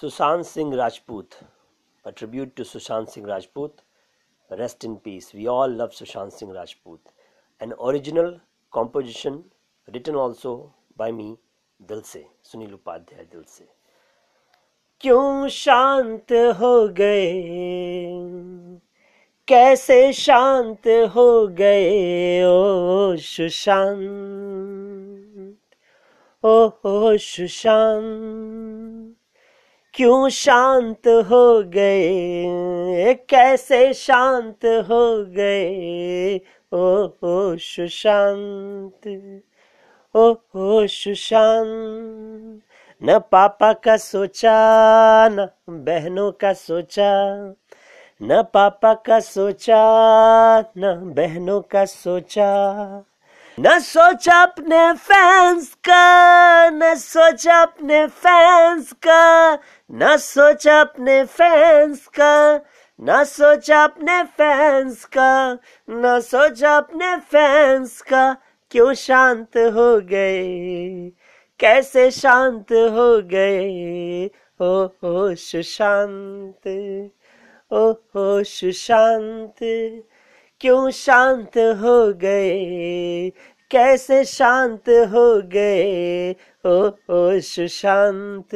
Sushant Singh Rajput a tribute to Sushant Singh Rajput rest in peace we all love Sushant Singh Rajput an original composition written also by me दिल से सुनील उपाध्याय दिल से क्यों शांत हो गए? कैसे शांत हो गए ओ सुशांत? ओ सुशांत। क्यों शांत हो गए? कैसे शांत हो गए? ओ हो सुशांत, ओ हो सुशांत। न पापा का सोचा, न बहनों का सोचा, न पापा का सोचा, न बहनों का सोचा। न सोचा अपने फैंस का, न सोचा अपने फैंस का, न सोचा अपने फैंस का, न सोचा अपने फैंस का, न सोचा अपने फैंस का, क्यों शांत हो गए? कैसे शांत हो गए? ओ हो सुशांत, ओ हो सुशांत। क्यों शांत हो गए? कैसे शांत हो गए? ओ ओ, सुशांत,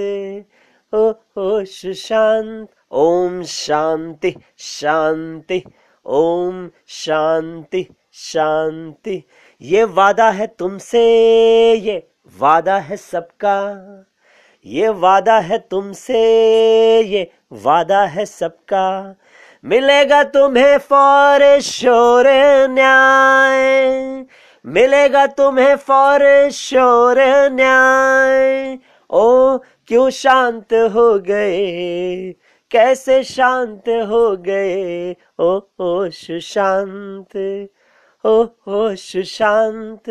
ओ ओ, सुशांत। ओम शांति शांति, ओम शांति शांति। ये वादा है तुमसे, ये वादा है सबका। ये वादा है तुमसे, ये वादा है सबका। मिलेगा तुम्हें फौर शोर न्याय। मिलेगा तुम्हें फौर शोर न्याय। ओ, क्यों शांत हो गए? कैसे शांत हो गए? ओ ओ सुशांत ओ ओ सुशांत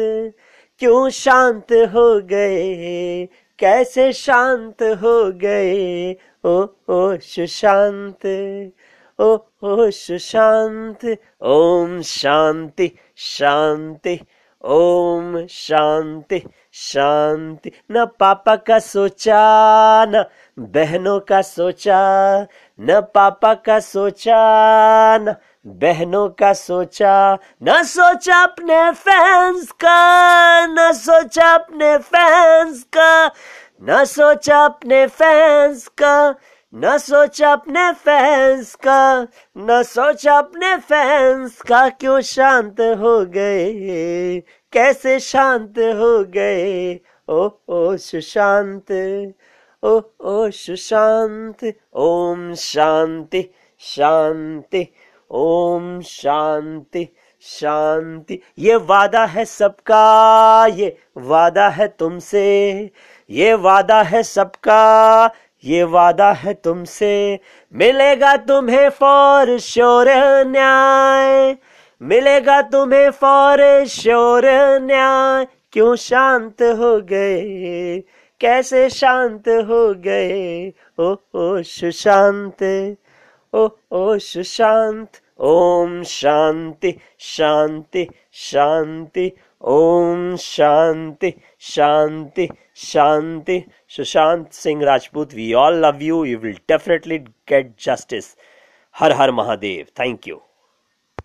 क्यों शांत हो गए? कैसे शांत हो गए? ओ ओ सुशांत ओ ओ सुशांत ओम शांति शांति, ओम शांति शांति। न पापा का सोचा, न बहनों का सोचा, न पापा का सोचा, न बहनों का सोचा। न सोचा अपने फैंस का, न सोचा अपने फैंस का, न सोचा अपने फैंस का। न सोचा अपने फैंस का, न सोचा अपने फैंस का क्यों शांत हो गए? कैसे शांत हो गए? ओ ओ सुशांत, ओ ओ सुशांत, ओम शांति शांति, ओम शांति शांति। ये वादा है सबका, ये वादा है तुमसे, ये वादा है सबका ये वादा है तुमसे, मिलेगा तुम्हें फौर शोर न्याय। मिलेगा तुम्हें फौर शोर न्याय। क्यों शांत हो गए? कैसे शांत हो गए? ओ ओ, सुशांत। ओ ओ, सुशांत। ओम शांति शांति शांति। ओम शांति शांति शांति Sushant Singh Rajput we all love you you will definitely get justice हर हर महादेव थैंक यू